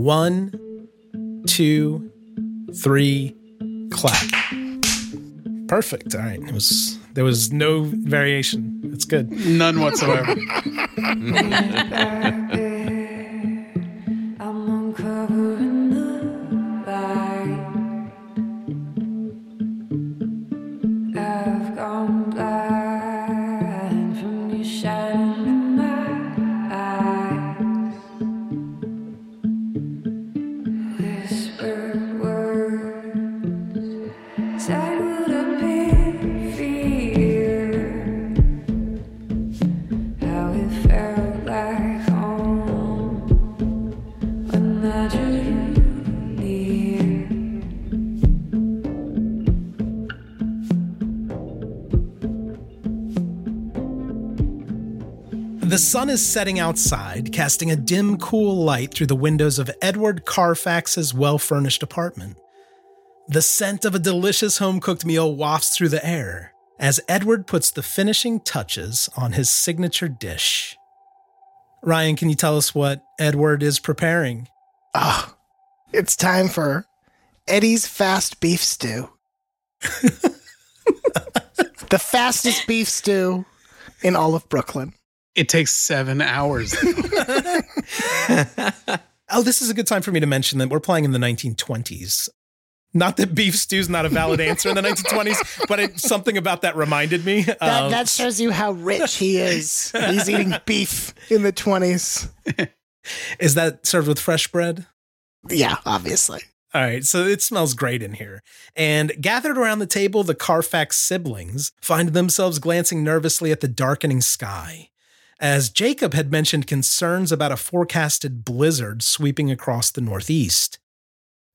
One, two, three, clap. Perfect. All right. It was there was no variation. It's good. None whatsoever. sun is setting outside, casting a dim, cool light through the windows of Edward Carfax's well furnished apartment. The scent of a delicious home cooked meal wafts through the air as Edward puts the finishing touches on his signature dish. Ryan, can you tell us what Edward is preparing? Ah, it's time for Eddie's Fast Beef Stew. the fastest beef stew in all of Brooklyn. It takes seven hours. Oh, this is a good time for me to mention that we're playing in the 1920s. Not that beef stew's not a valid answer in the 1920s, but it, something about that reminded me. That, of- that shows you how rich he is. He's eating beef in the 20s. is that served with fresh bread? Yeah, obviously. All right, so it smells great in here. And gathered around the table, the Carfax siblings find themselves glancing nervously at the darkening sky, as Jacob had mentioned concerns about a forecasted blizzard sweeping across the Northeast.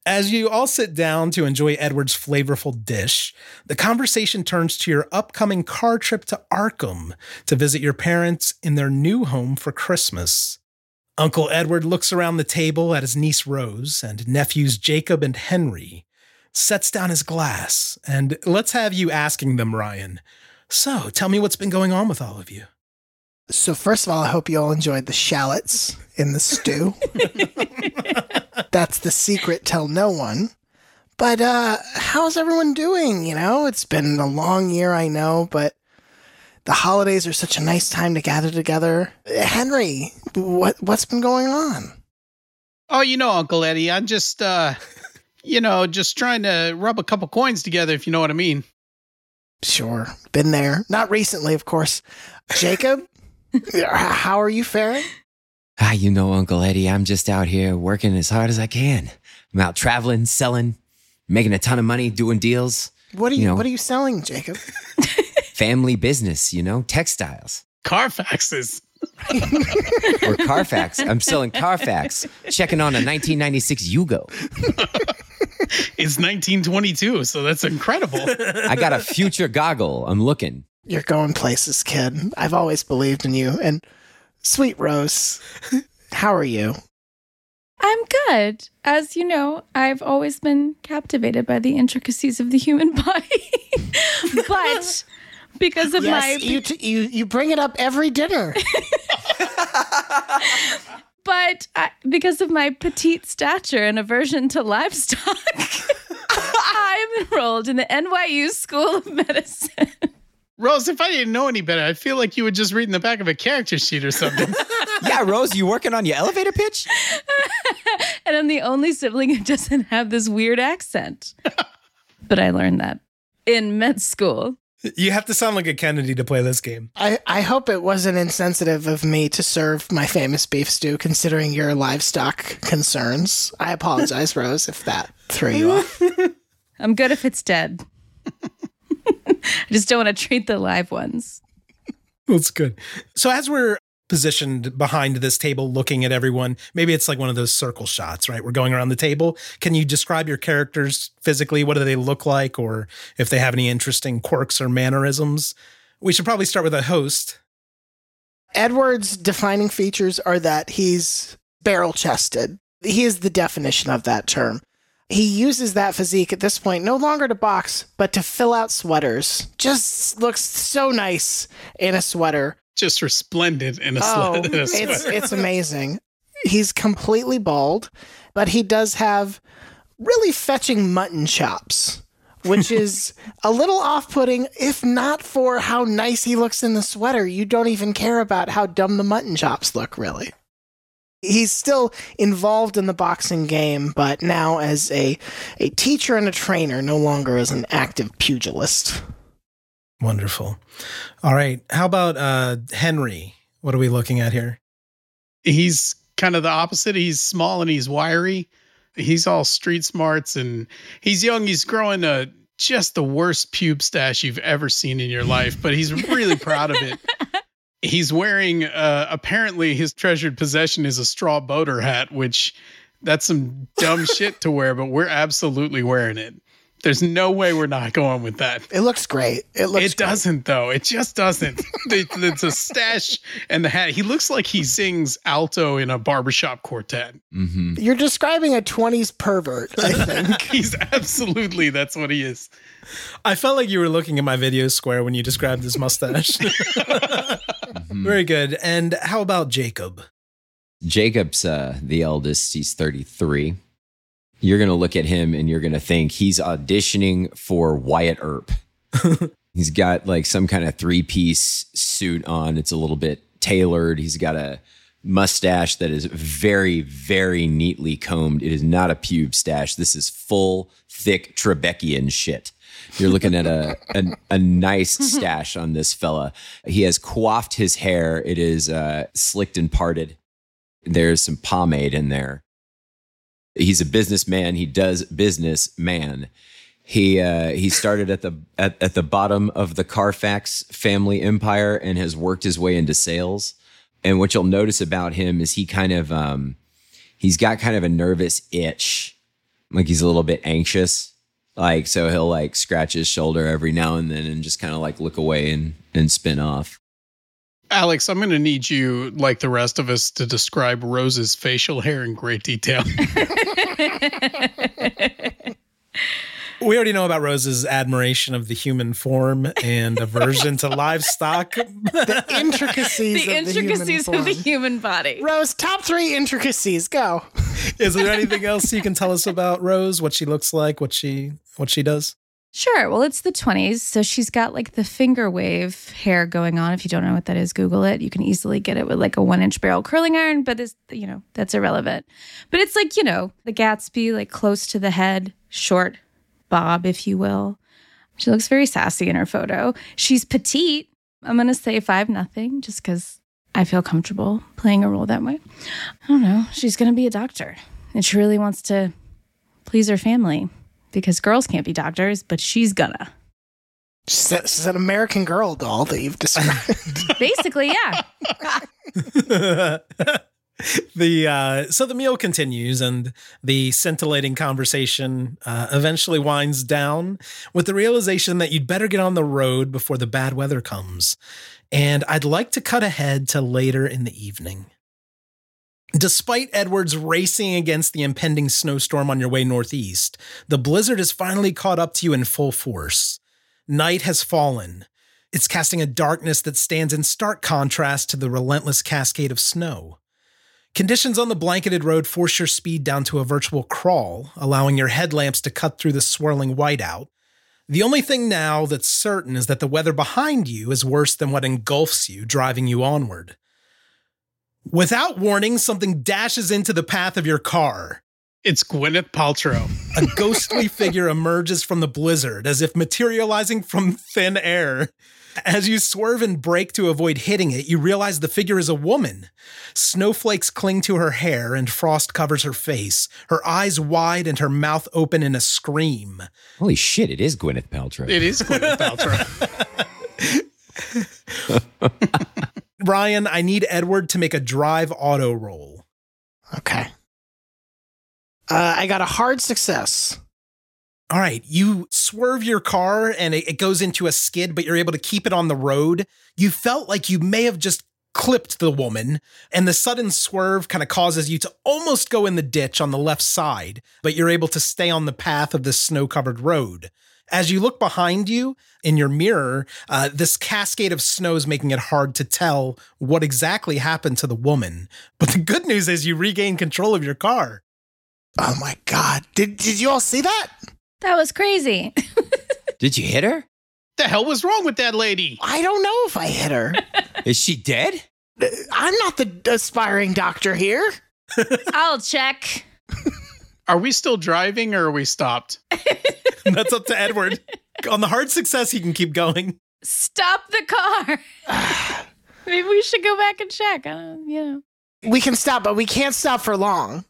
As you all sit down to enjoy Edward's flavorful dish, the conversation turns to your upcoming car trip to Arkham to visit your parents in their new home for Christmas. Uncle Edward looks around the table at his niece Rose and nephews Jacob and Henry, sets down his glass, and let's have you asking them, Ryan. So, tell me what's been going on with all of you. So, first of all, I hope you all enjoyed the shallots in the stew. That's the secret, tell no one. But uh how's everyone doing? You know, it's been a long year, I know, but the holidays are such a nice time to gather together. Henry, what what's been going on? oh, you know, Uncle Eddie, I'm just, uh, you know, just trying to rub a couple coins together, if you know what I mean. Sure, been there. Not recently, of course. Jacob, how are you faring? Ah, you know, Uncle Eddie, I'm just out here working as hard as I can. I'm out traveling, selling, making a ton of money, doing deals. What are you, You know. what are you selling, Jacob? Family business, you know, textiles. Carfaxes. Or Carfax. I'm selling Carfax, checking on a 1996 Yugo. It's 1922, so that's incredible. I got a future goggle. I'm looking. You're going places, kid. I've always believed in you. And Sweet Rose, how are you? I'm good. As you know, I've always been captivated by the intricacies of the human body. but because of Yes, my you, t- you you bring it up every dinner. but I, because of my petite stature and aversion to livestock, I'm enrolled in the NYU School of Medicine. Rose, if I didn't know any better, I feel like you would just read in the back of a character sheet or something. yeah, Rose, you working on your elevator pitch? and I'm the only sibling who doesn't have this weird accent. but I learned that in med school. You have to sound like a Kennedy to play this game. I, I hope it wasn't insensitive of me to serve my famous beef stew considering your livestock concerns. I apologize, Rose, if that threw you off. I'm good if it's dead. I just don't want to treat the live ones. That's good. So as we're positioned behind this table looking at everyone, maybe it's like one of those circle shots, right? We're going around the table. Can you describe your characters physically? What do they look like or if they have any interesting quirks or mannerisms? We should probably start with a host. Edward's defining features are that he's barrel chested. He is the definition of that term. He uses that physique at this point no longer to box, but to fill out sweaters. Just looks so nice in a sweater. just resplendent in a, Oh, sweat- in a it's, sweater. it's amazing. He's completely bald, but he does have really fetching mutton chops, which is a little off putting, if not for how nice he looks in the sweater. You don't even care about how dumb the mutton chops look, really. He's still involved in the boxing game, but now as a, a teacher and a trainer, no longer as an active pugilist. Wonderful. All right. How about uh Henry? What are we looking at here? he's kind of the opposite. He's small and he's wiry. He's all street smarts and he's young. He's growing a just the worst pube stash you've ever seen in your life, but he's really proud of it. He's wearing uh apparently his treasured possession is a straw boater hat, which that's some dumb shit to wear, but we're absolutely wearing it. There's no way we're not going with that. It looks great. It looks it doesn't though. It just doesn't. It- it's a stash and the hat. He looks like he sings alto in a barbershop quartet. Mm-hmm. You're describing a 20s pervert, I think. He's absolutely that's what he is. I felt like you were looking at my video square when you described his mustache. Very good. And how about Jacob? Jacob's uh, the eldest. He's 33. You're going to look at him and you're going to think he's auditioning for Wyatt Earp. he's got like some kind of three piece suit on. It's a little bit tailored. He's got a mustache that is very, very neatly combed. It is not a pube stash. This is full, thick Trebekian shit. You're looking at a, a a nice stash on this fella. He has coiffed his hair. It is uh, slicked and parted. There's some pomade in there. He's a businessman. He does business, man. He uh, he started at the at, at the bottom of the Carfax family empire and has worked his way into sales. And what you'll notice about him is he kind of um, he's got kind of a nervous itch, like he's a little bit anxious. Like so, he'll like scratch his shoulder every now and then and just kind of like look away and and spin off. Alex, I'm going to need you, like the rest of us, to describe Rose's facial hair in great detail. We already know about Rose's admiration of the human form and aversion to livestock. The intricacies, the of, intricacies the human of the human body. Rose, top three intricacies. Go. Is there anything else you can tell us about Rose? What she looks like? What she what she does? Sure. Well, it's the 20s. So she's got like the finger wave hair going on. If you don't know what that is, Google it. You can easily get it with like a one inch barrel curling iron, but it's, you know, that's irrelevant. But it's like, you know, the Gatsby, like close to the head, short bob, if you will. She looks very sassy in her photo. She's petite. I'm going to say five nothing just because I feel comfortable playing a role that way. I don't know. She's going to be a doctor and she really wants to please her family because girls can't be doctors, but she's gonna. She's, a- she's an American Girl doll that you've described. Basically, yeah. the uh, so the meal continues and the scintillating conversation uh, eventually winds down with the realization that you'd better get on the road before the bad weather comes and i'd like to cut ahead to later in the evening Despite Edwards racing against the impending snowstorm on your way northeast, the blizzard has finally caught up to you in full force. Night has fallen. It's casting a darkness that stands in stark contrast to the relentless cascade of snow. Conditions on the blanketed road force your speed down to a virtual crawl, allowing your headlamps to cut through the swirling whiteout. The only thing now that's certain is that the weather behind you is worse than what engulfs you, driving you onward. Without warning, something dashes into the path of your car. It's Gwyneth Paltrow. A ghostly figure emerges from the blizzard as if materializing from thin air. As you swerve and brake to avoid hitting it, you realize the figure is a woman. Snowflakes cling to her hair and frost covers her face, her eyes wide and her mouth open in a scream. Holy shit! It is Gwyneth Paltrow. It is Gwyneth Paltrow. Ryan, I need Edward to make a drive auto roll. Okay. Uh, I got a hard success. All right, you swerve your car and it, it goes into a skid, but you're able to keep it on the road. You felt like you may have just clipped the woman, and the sudden swerve kind of causes you to almost go in the ditch on the left side, but you're able to stay on the path of this snow covered road. As you look behind you in your mirror, uh, this cascade of snow is making it hard to tell what exactly happened to the woman. But the good news is you regain control of your car. Oh my god! Did did you all see that? That was crazy. Did you hit her? the hell was wrong with that lady? I don't know if I hit her. Is she dead? Uh, I'm not the aspiring doctor here. I'll check. Are we still driving or are we stopped? That's up to Edward. On the hard success, he can keep going. Stop the car. Maybe we should go back and check. I don't, you know. We can stop, but we can't stop for long.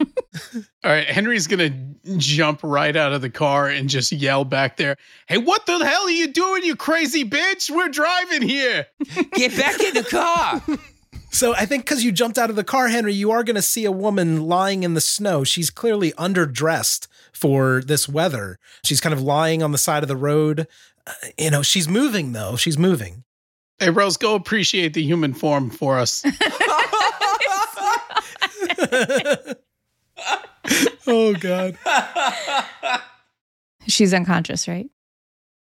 All right, Henry's gonna jump right out of the car and just yell back there, Hey, what the hell are you doing, you crazy bitch? We're driving here. Get back in the car. So I think because you jumped out of the car, Henry, you are going to see a woman lying in the snow. She's clearly underdressed for this weather. She's kind of lying on the side of the road. Uh, you know, she's moving though. She's moving. Hey, Rose, go appreciate the human form for us. oh God. She's unconscious, right?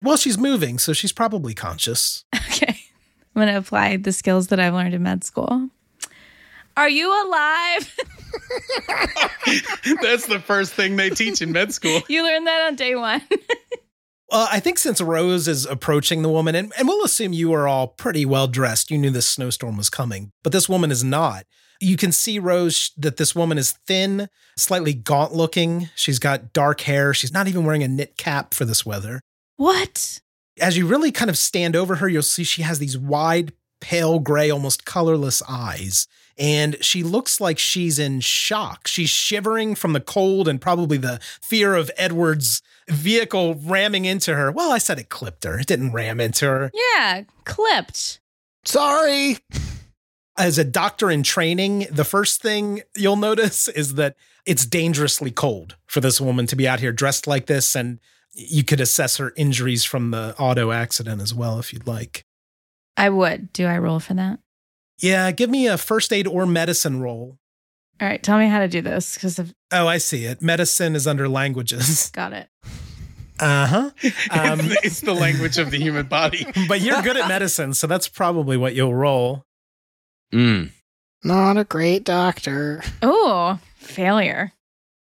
Well, she's moving, so she's probably conscious. Okay. I'm going to apply the skills that I've learned in med school. Are you alive? That's the first thing they teach in med school. you learned that on day one. Uh, I think since Rose is approaching the woman, and, and we'll assume you are all pretty well dressed, you knew this snowstorm was coming, but this woman is not. You can see, Rose, that this woman is thin, slightly gaunt looking. She's got dark hair. She's not even wearing a knit cap for this weather. what? As you really kind of stand over her, you'll see she has these wide, pale gray, almost colorless eyes. And she looks like she's in shock. She's shivering from the cold and probably the fear of Edward's vehicle ramming into her. Well, I said it clipped her, it didn't ram into her. Yeah, clipped. Sorry. As a doctor in training, the first thing you'll notice is that it's dangerously cold for this woman to be out here dressed like this. And you could assess her injuries from the auto accident as well, if you'd like. I would. Do I roll for that? Yeah, give me a first aid or medicine roll. All right, tell me how to do this because I've Oh, I see it. Medicine is under languages. got it. Uh huh. Um, it's the language of the human body. but you're good at medicine, so that's probably what you'll roll. Mm. Not a great doctor. Oh, failure.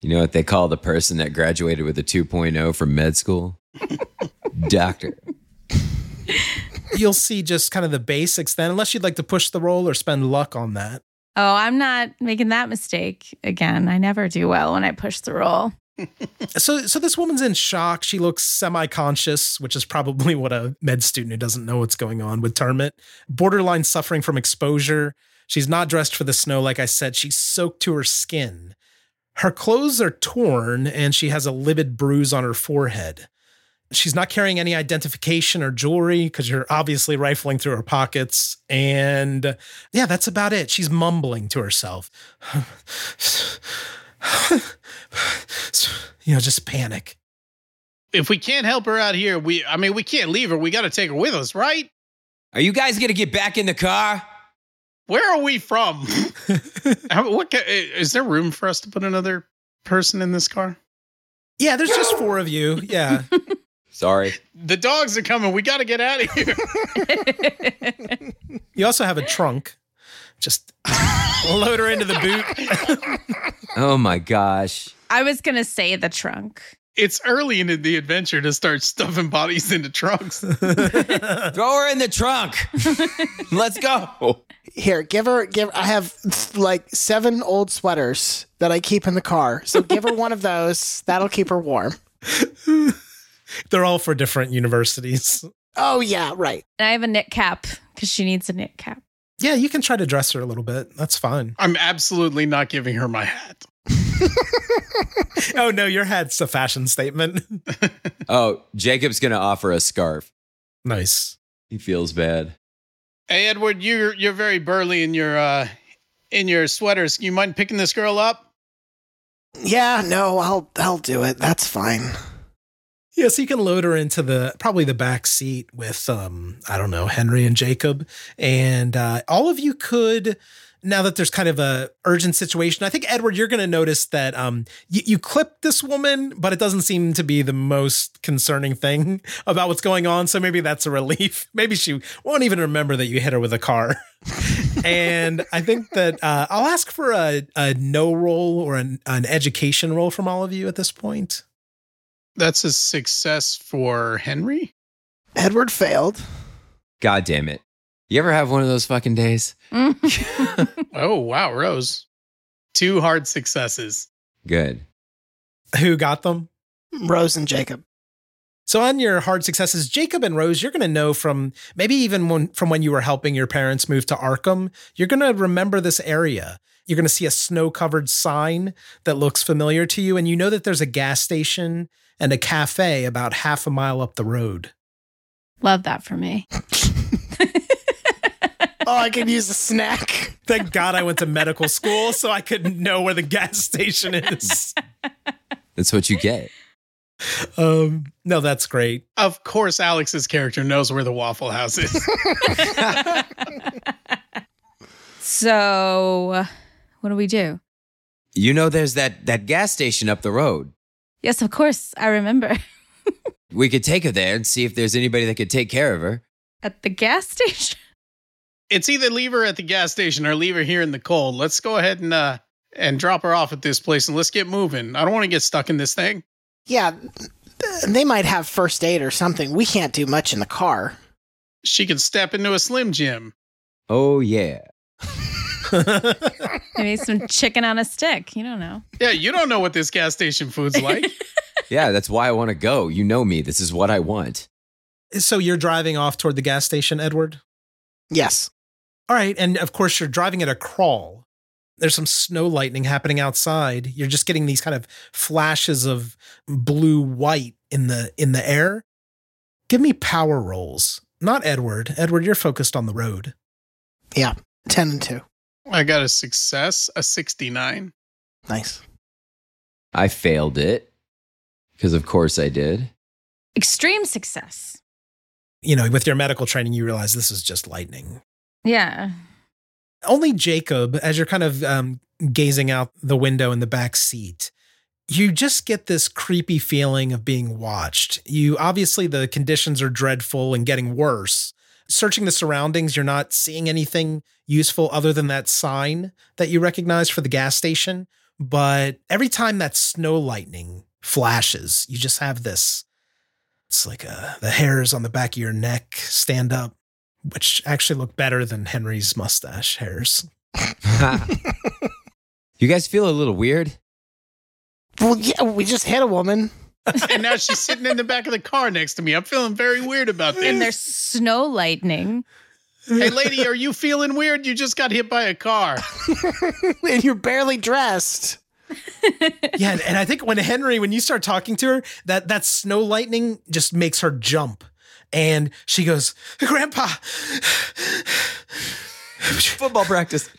You know what they call the person that graduated with a 2.0 from med school? Doctor. You'll see just kind of the basics then, unless you'd like to push the roll or spend luck on that. Oh, I'm not making that mistake again. I never do well when I push the roll. So, so this woman's in shock. She looks semi-conscious, which is probably what a med student who doesn't know what's going on would term it. Borderline suffering from exposure. She's not dressed for the snow, like I said. She's soaked to her skin. Her clothes are torn, and she has a livid bruise on her forehead. She's not carrying any identification or jewelry because you're obviously rifling through her pockets. And yeah, that's about it. She's mumbling to herself. you know, just panic. If we can't help her out here, we I mean we can't leave her. We got to take her with us, right? Are you guys gonna get back in the car? Where are we from? How- what ca- is there room for us to put another person in this car? Yeah, there's just four of you. Yeah. Sorry. The dogs are coming. We got to get out of here. You also have a trunk. Just load her into the boot. Oh my gosh. I was gonna say the trunk. it's early in the adventure to start stuffing bodies into trunks. Throw her in the trunk. Let's go. Here, give her give I have like seven old sweaters that I keep in the car. So give her one of those. That'll keep her warm. They're all for different universities. Oh yeah, right. And I have a knit cap because she needs a knit cap. Yeah, you can try to dress her a little bit. That's fine. I'm absolutely not giving her my hat. Oh no, your hat's a fashion statement. Oh, Jacob's gonna offer a scarf. nice. He feels bad. Hey Edward, you're you're very burly in your uh in your sweaters. You mind picking this girl up? Yeah, no, I'll I'll do it. That's fine. Yeah, so you can load her into the probably the back seat with um I don't know Henry and Jacob, and uh, all of you could now that there's kind of a urgent situation. I think Edward, you're going to notice that um you, you clipped this woman, but it doesn't seem to be the most concerning thing about what's going on. So maybe that's a relief. Maybe she won't even remember that you hit her with a car. and I think that uh, I'll ask for a, a no roll or an, an education roll from all of you at this point. That's a success for Henry. Edward failed. God damn it. You ever have one of those fucking days? Mm. Oh wow, Rose. Two hard successes. Good. Who got them? Rose and Jacob. So on your hard successes, Jacob and Rose, you're going to know from maybe even when, from when you were helping your parents move to Arkham, you're going to remember this area. You're going to see a snow-covered sign that looks familiar to you and you know that there's a gas station and a cafe about half a mile up the road. Love that for me. Oh, I could use a snack. Thank God I went to medical school so I could know where the gas station is. That's what you get. Um, no, that's great. Of course, Alex's character knows where the Waffle House is. So, what do we do? You know there's that that gas station up the road. Yes, of course, I remember. We could take her there and see if there's anybody that could take care of her. At the gas station. it's either leave her at the gas station or leave her here in the cold. Let's go ahead and uh and drop her off at this place and let's get moving. I don't want to get stuck in this thing. Yeah, they might have first aid or something. We can't do much in the car. She can step into a Slim Jim. Oh yeah. Maybe some chicken on a stick. You don't know. Yeah, you don't know what this gas station food's like. Yeah, that's why I want to go. You know me. This is what I want. so you're driving off toward the gas station, Edward? Yes. All right. And of course, you're driving at a crawl. There's some snow lightning happening outside. You're just getting these kind of flashes of blue white in the in the air. Give me power rolls. Not Edward. Edward, you're focused on the road. Yeah. 10 and 2. I got a success, a 69. Nice. I failed it. Because of course I did. Extreme success. You know, with your medical training, you realize this is just lightning. Yeah. Only Jacob, as you're kind of um, gazing out the window in the back seat, you just get this creepy feeling of being watched. You obviously, the conditions are dreadful and getting worse. Searching the surroundings, you're not seeing anything useful other than that sign that you recognize for the gas station. But every time that snow lightning flashes, you just have this. It's like uh, the hairs on the back of your neck stand up, which actually look better than Henry's mustache hairs. you guys feel a little weird? Well, yeah, we just hit a woman. and now she's sitting in the back of the car next to me. I'm feeling very weird about this. And there's snow lightning. Hey, lady, are you feeling weird? You just got hit by a car. and you're barely dressed. Yeah, and, and I think when Henry, when you start talking to her, that that snow lightning just makes her jump, and she goes, "Grandpa, Football practice.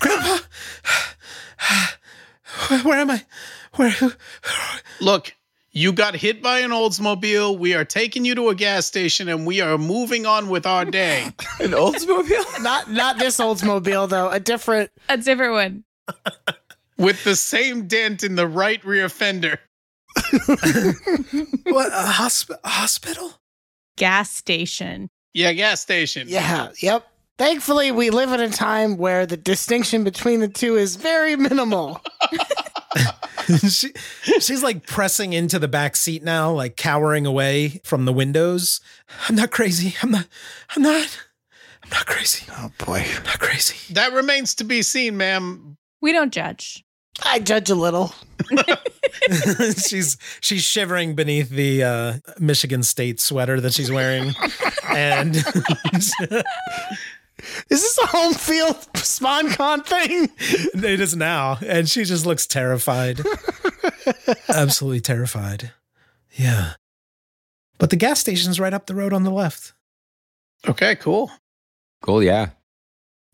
Grandpa, where am I? Where? Look, you got hit by an Oldsmobile. We are taking you to a gas station and we are moving on with our day. An Oldsmobile? Not not this Oldsmobile though. A different. A different one. with the same dent in the right rear fender. What? A hosp- hospital? Gas station. Yeah, gas station. Yeah. Yep. Thankfully, we live in a time where the distinction between the two is very minimal. she, she's like pressing into the back seat now, like cowering away from the windows. I'm not crazy. I'm not. I'm not. I'm not crazy. Oh boy. I'm not crazy. That remains to be seen, ma'am. We don't judge. I judge a little. she's she's shivering beneath the uh, Michigan State sweater that she's wearing, and Is this a home field SpawnCon thing? it is now, and she just looks terrified, absolutely terrified. Yeah, but the gas station's right up the road on the left. Okay, cool. Cool, yeah.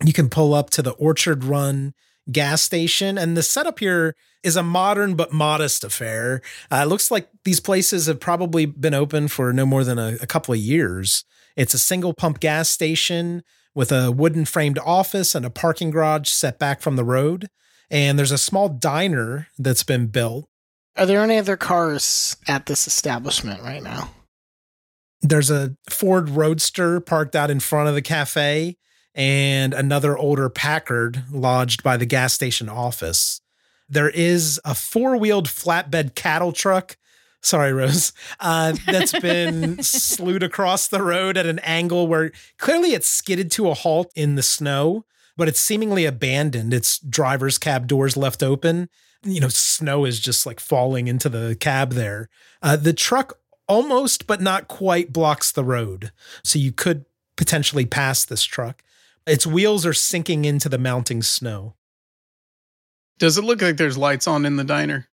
You can pull up to the Orchard Run gas station, and the setup here is a modern but modest affair. Uh, it looks like these places have probably been open for no more than a, a couple of years. It's a single pump gas station with a wooden framed office and a parking garage set back from the road. And there's a small diner that's been built. Are there any other cars at this establishment right now? There's a Ford Roadster parked out in front of the cafe and another older Packard lodged by the gas station office. There is a four wheeled flatbed cattle truck. Sorry, Rose. Uh, that's been slewed across the road at an angle where clearly it's skidded to a halt in the snow, but it's seemingly abandoned. Its driver's cab doors left open. You know, snow is just like falling into the cab there. Uh, the truck almost, but not quite, blocks the road. So you could potentially pass this truck. Its wheels are sinking into the mounting snow. Does it look like there's lights on in the diner?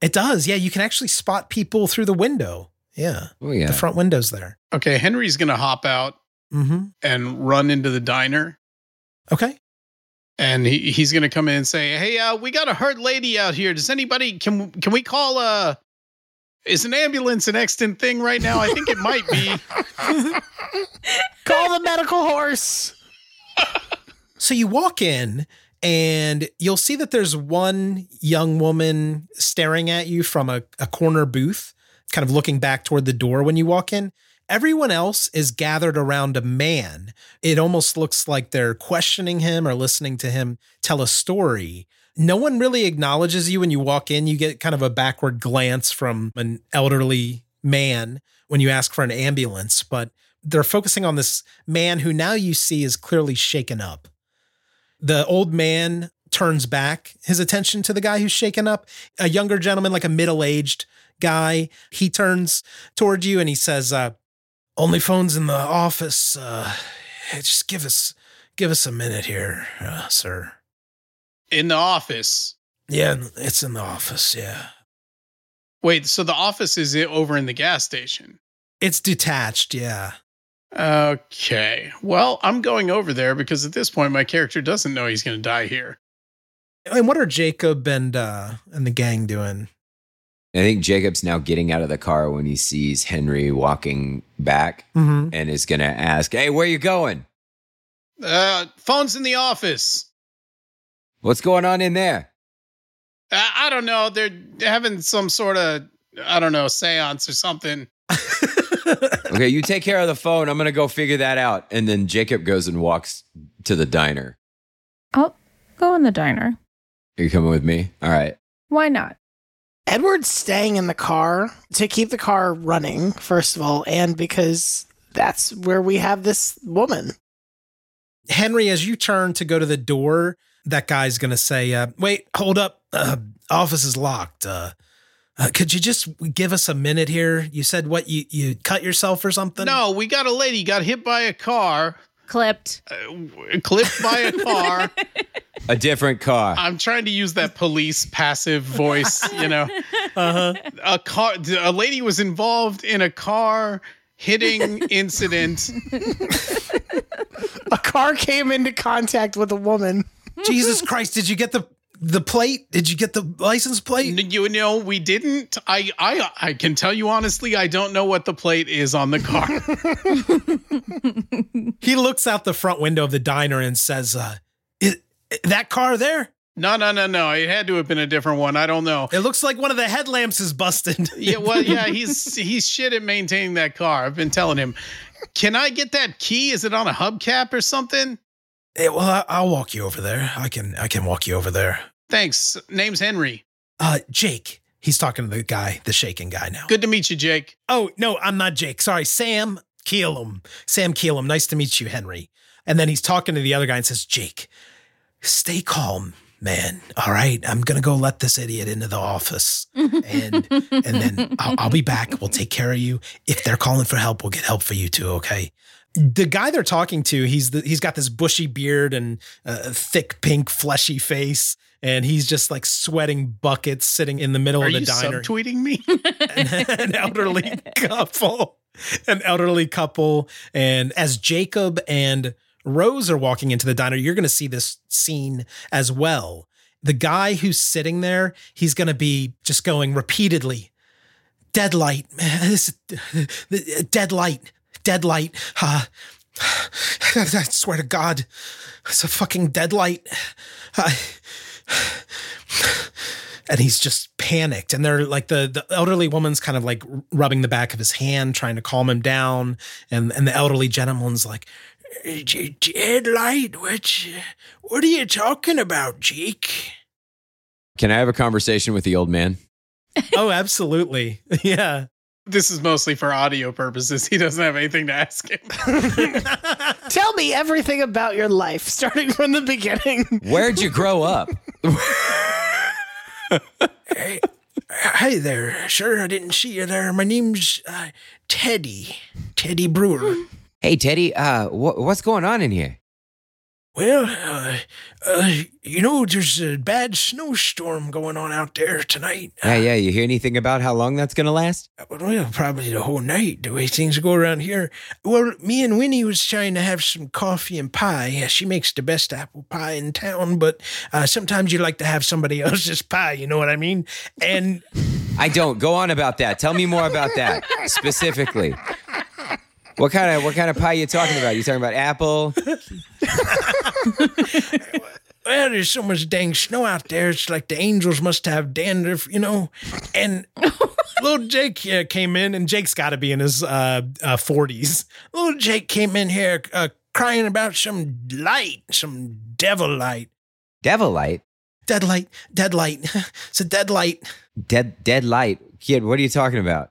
It does. Yeah, you can actually spot people through the window. Yeah. Oh, yeah. The front window's there. Okay, Henry's gonna hop out Mm-hmm. and run into the diner. Okay. And he, he's gonna come in and say, "Hey, uh, we got a hurt lady out here. Does anybody can can we call uh is an ambulance an extant thing right now? I think it might be. Call the medical horse. So you walk in and you'll see that there's one young woman staring at you from a, a corner booth, kind of looking back toward the door when you walk in. Everyone else is gathered around a man. It almost looks like they're questioning him or listening to him tell a story. No one really acknowledges you when you walk in. You get kind of a backward glance from an elderly man when you ask for an ambulance, but they're focusing on this man who now you see is clearly shaken up. The old man turns back his attention to the guy who's shaken up. A younger gentleman, like a middle aged guy, he turns toward you and he says, uh, "Only phones in the office. Uh, just give us give us a minute here, uh, sir." In the office. Yeah, it's in the office. Yeah, Wait, so the office is it over in the gas station? it's detached. Yeah. Okay. Well, I'm going over there because at this point my character doesn't know he's going to die here. And what are Jacob and uh, and the gang doing? I think Jacob's now getting out of the car when he sees Henry walking back Mm-hmm. and is going to ask, Hey, where you going? Uh, phone's in the office. What's going on in there? Uh, I don't know. They're having some sort of I don't know seance or something. Okay, you take care of the phone. I'm going to go figure that out. And then Jacob goes and walks to the diner. I'll go in the diner. Are you coming with me? All right. Why not? Edward's staying in the car to keep the car running, first of all, and because that's where we have this woman. Henry, as you turn to go to the door, that guy's going to say, uh, Wait, hold up. Uh, office is locked. Uh, uh, could you just give us a minute here? You said what? You, you cut yourself or something? No, we got a lady got hit by a car. Clipped. Uh, clipped by a car. A different car. I'm trying to use that police passive voice, you know. Uh-huh. A car a lady was involved in a car hitting incident. A car came into contact with a woman. Jesus Christ, did you get the the plate? Did you get the license plate? You know, we didn't. I I I can tell you honestly, I don't know what the plate is on the car. He looks out the front window of the diner and says, uh, "Is that car there? No, no, no, no. It had to have been a different one. I don't know. It looks like one of the headlamps is busted." Yeah, well, yeah, he's he's shit at maintaining that car. I've been telling him. Can I get that key? Is it on a hubcap or something? Eh, well, I, I'll walk you over there. I can I can walk you over there. Thanks. Name's Henry. Uh, Jake. He's talking to the guy, the shaking guy now. Good to meet you, Jake. Oh no, I'm not Jake. Sorry, Sam Keelum. Sam Keelum. Nice to meet you, Henry. And then he's talking to the other guy and says, Jake, stay calm, man. All right, I'm gonna go let this idiot into the office, and and then I'll, I'll be back. We'll take care of you. If they're calling for help, we'll get help for you too. Okay. The guy they're talking to, he's the, he's got this bushy beard and a thick pink fleshy face, and he's just like sweating buckets, sitting in the middle Are of the you diner. Tweeting me? an elderly couple, an elderly couple. And as Jacob and Rose are walking into the diner, you're going to see this scene as well. The guy who's sitting there, he's going to be just going repeatedly, dead light, this, uh, dead light, dead. Uh, I swear to God, it's a fucking dead light. I, and he's just panicked and they're like the the elderly woman's kind of like rubbing the back of his hand trying to calm him down and and the elderly gentleman's like dead light what what are you talking about jake Can I have a conversation with the old man? oh absolutely yeah this is mostly for audio purposes. He doesn't have anything to ask him. Tell me everything about your life, starting from the beginning. Where'd you grow up? hey, hi there Sure, i didn't see you there my name's uh, teddy teddy brewer Hey, Teddy, uh, wh- what's going on in here? Well, uh, uh, you know, there's a bad snowstorm going on out there tonight. Yeah, yeah. You hear anything about how long that's gonna last? Well, probably the whole night, the way things go around here. Well, me and Winnie was trying to have some coffee and pie. Yeah, she makes the best apple pie in town, but uh, sometimes you like to have somebody else's pie, you know what I mean? And I don't. Go on about that. Tell me more about that specifically. What kind of what kind of pie you talking about? You talking about apple? well, there's so much dang snow out there. It's like the angels must have dandruff, you know. And little Jake uh, came in, and Jake's got to be in his uh, uh, 40s. Little Jake came in here uh, crying about some light, some devil light. Devil light? Dead light, dead light. it's a dead light. Dead dead light. Kid, what are you talking about?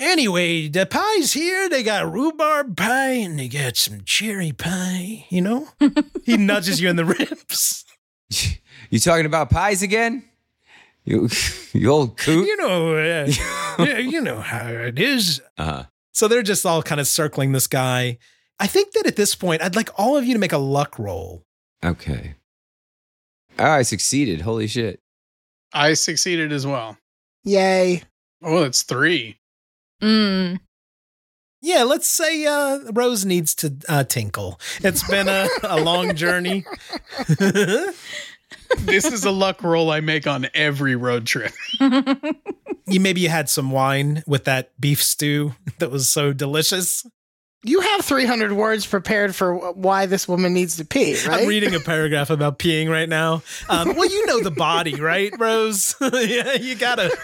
Anyway, the pie's here. They got rhubarb pie and they got some cherry pie, you know? he nudges you in the ribs. You talking about pies again? You you old coot. You know, uh, yeah, you know how it is. Uh-huh. So they're just all kind of circling this guy. I think that at this point, I'd like all of you to make a luck roll. Okay. Oh, I succeeded. Holy shit. I succeeded as well. Yay. Oh, it's three. Mm. Yeah, let's say uh, Rose needs to uh, tinkle. It's been a, a long journey. This is a luck roll I make on every road trip. you maybe you had some wine with that beef stew that was so delicious. You have 300 words prepared for why this woman needs to pee, right? I'm reading a paragraph about peeing right now. Um, well, you know the body, right, Rose? yeah, you gotta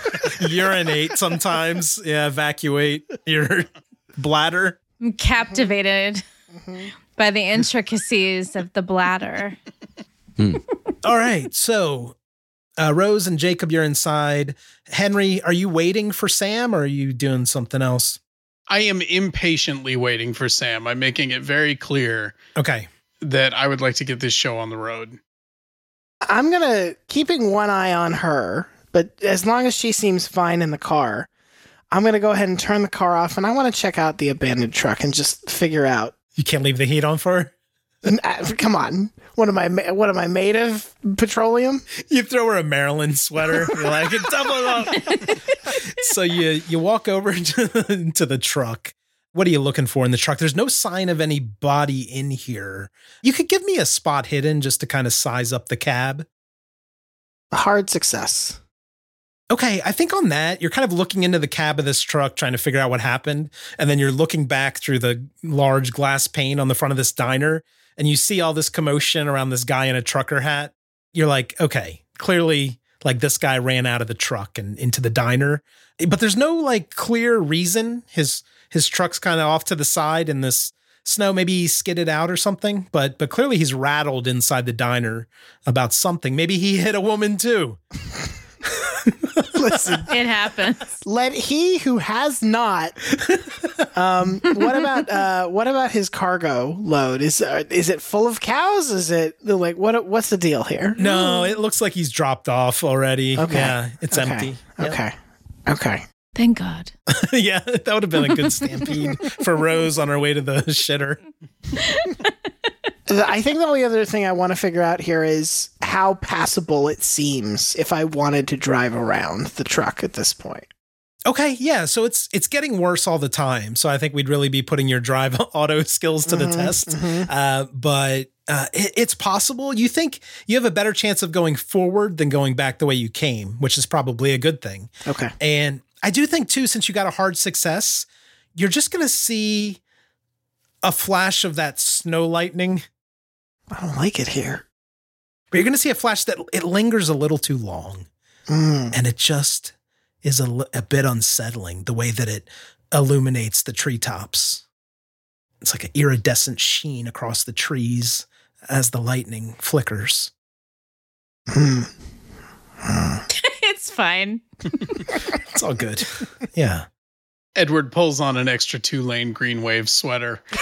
urinate sometimes. Yeah, evacuate your bladder. I'm captivated by the intricacies of the bladder. All right, so uh, Rose and Jacob, you're inside. Henry, are you waiting for Sam, or are you doing something else? I am impatiently waiting for Sam. I'm making it very clear Okay. that I would like to get this show on the road. I'm going to keeping one eye on her, but as long as she seems fine in the car, I'm going to go ahead and turn the car off and I want to check out the abandoned truck and just figure out. You can't leave the heat on for her. N- uh, Come on. What am I? What am I made of? Petroleum? You throw her a Maryland sweater. You're like, double it up. so you you walk over to, to the truck. What are you looking for in the truck? There's no sign of any body in here. You could give me a spot hidden just to kind of size up the cab. A hard success. Okay, I think on that, you're kind of looking into the cab of this truck, trying to figure out what happened. And then you're looking back through the large glass pane on the front of this diner, and you see all this commotion around this guy in a trucker hat. You're like, okay, clearly, like this guy ran out of the truck and into the diner. But there's no like clear reason. His his truck's kind of off to the side in this snow. Maybe he skidded out or something. But but clearly he's rattled inside the diner about something. Maybe he hit a woman too. Listen, It happens. let he who has not. Um, what about uh, what about his cargo load? Is uh, is it full of cows? Is it like what? What's the deal here? No, it looks like he's dropped off already. Okay. Yeah, it's Okay. empty. Yep. Okay. Okay. Thank God. yeah, that would have been a good stampede for Rose on her way to the shitter. I think the only other thing I want to figure out here is how passable it seems if I wanted to drive around the truck at this point. Okay, yeah, so it's it's getting worse all the time. So I think we'd really be putting your drive auto skills to the test. Uh, but uh, it, it's possible. You think you have a better chance of going forward than going back the way you came, which is probably a good thing. Okay. And I do think too, since you got a hard success, you're just gonna see a flash of that snow lightning. I don't like it here. But you're gonna see a flash that it lingers a little too long. Mm. and it just is a, a bit unsettling the way that it illuminates the treetops. It's like an iridescent sheen across the trees as the lightning flickers. Mm. it's fine. It's all good. yeah. Edward pulls on an extra Tulane green wave sweater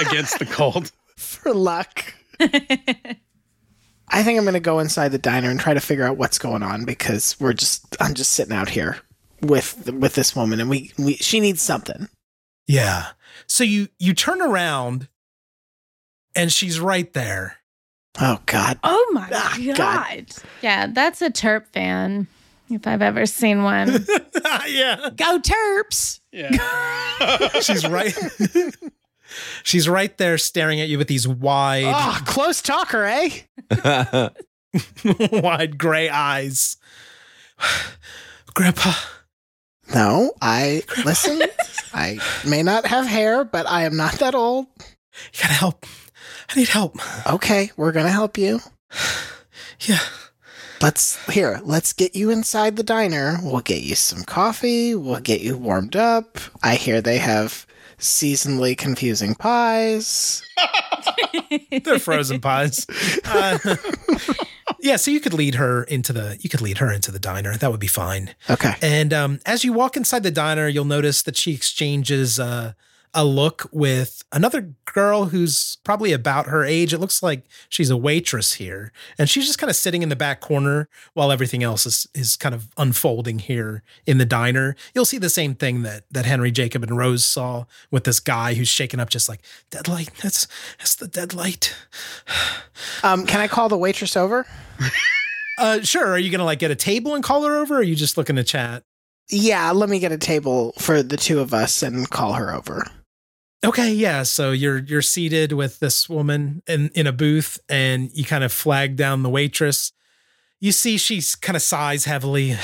against the cold. For luck. I think I'm going to go inside the diner and try to figure out what's going on because we're just I'm just sitting out here with with this woman and we, we she needs something. Yeah. So you you turn around and she's right there. Oh God. Oh my Ah, God. God. Yeah, that's a Terp fan if I've ever seen one. yeah. Go Terps. Yeah. She's right. she's right there staring at you with these wide Oh, close talker, eh? wide gray eyes. Grandpa, No, I listen. I may not have hair, but I am not that old. you gotta help. I need help. Okay, we're gonna help you. Yeah. Let's here. Let's get you inside the diner. We'll get you some coffee. We'll get you warmed up. I hear they have seasonally confusing pies. They're frozen pies. Uh, yeah, so you could lead her into the you could lead her into the diner. That would be fine. Okay. And um, as you walk inside the diner, you'll notice that she exchanges uh, a look with another girl who's probably about her age. It looks like she's a waitress here, and she's just kind of sitting in the back corner while everything else is is kind of unfolding here in the diner. You'll see the same thing that that Henry, Jacob, and Rose saw with this guy who's shaken up, just like deadlight. That's that's the deadlight. Um, can I call the waitress over? Uh, sure. Are you gonna like get a table and call her over? Or are you just looking to chat? Yeah, let me get a table for the two of us and call her over. Okay, yeah. So you're you're seated with this woman in in a booth, and you kind of flag down the waitress. You see, she's kind of sighs heavily,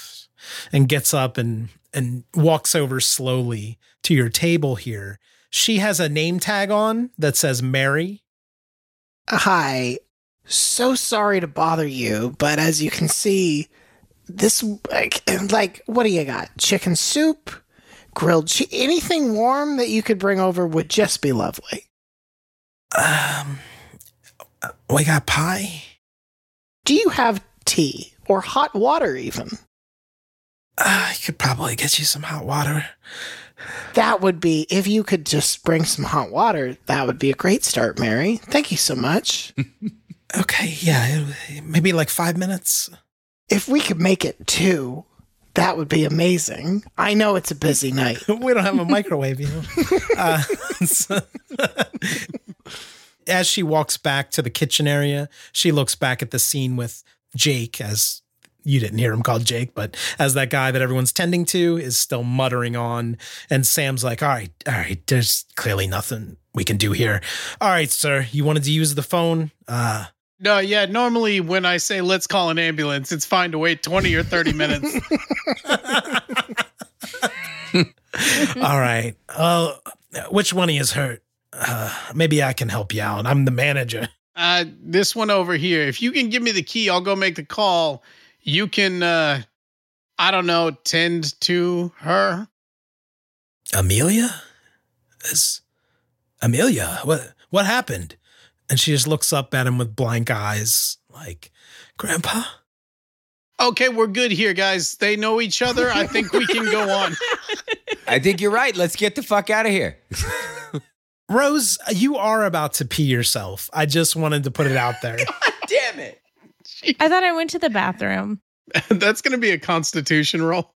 and gets up and and walks over slowly to your table here. She has a name tag on that says Mary. Hi. So sorry to bother you, but as you can see, this like, like what do you got? Chicken soup, grilled cheese, anything warm that you could bring over would just be lovely. Um, we got pie. Do you have tea or hot water even? Uh, I could probably get you some hot water. That would be if you could just bring some hot water, that would be a great start, Mary. Thank you so much. Okay, yeah, maybe like five minutes. if we could make it two, that would be amazing. I know it's a busy night. we don't have a microwave, you know. uh, so, as she walks back to the kitchen area, she looks back at the scene with Jake as you didn't hear him called Jake, but as that guy that everyone's tending to is still muttering on. And Sam's like, all right, all right, there's clearly nothing we can do here. All right, sir, you wanted to use the phone? Uh, No, yeah. Normally, when I say let's call an ambulance, it's fine to wait 20 or 30 minutes. all right. Well, which one of you is hurt? Uh, maybe I can help you out. I'm the manager. Uh, this one over here. If you can give me the key, I'll go make the call. You can, uh, I don't know, tend to her. Amelia? Is Amelia? What what happened? And she just looks up at him with blank eyes, like, Grandpa? Okay, we're good here, guys. They know each other. I think we can go on. I think you're right. Let's get the fuck out of here. Rose, you are about to pee yourself. I just wanted to put it out there. God Damn it. I thought I went to the bathroom. That's going to be a constitution roll.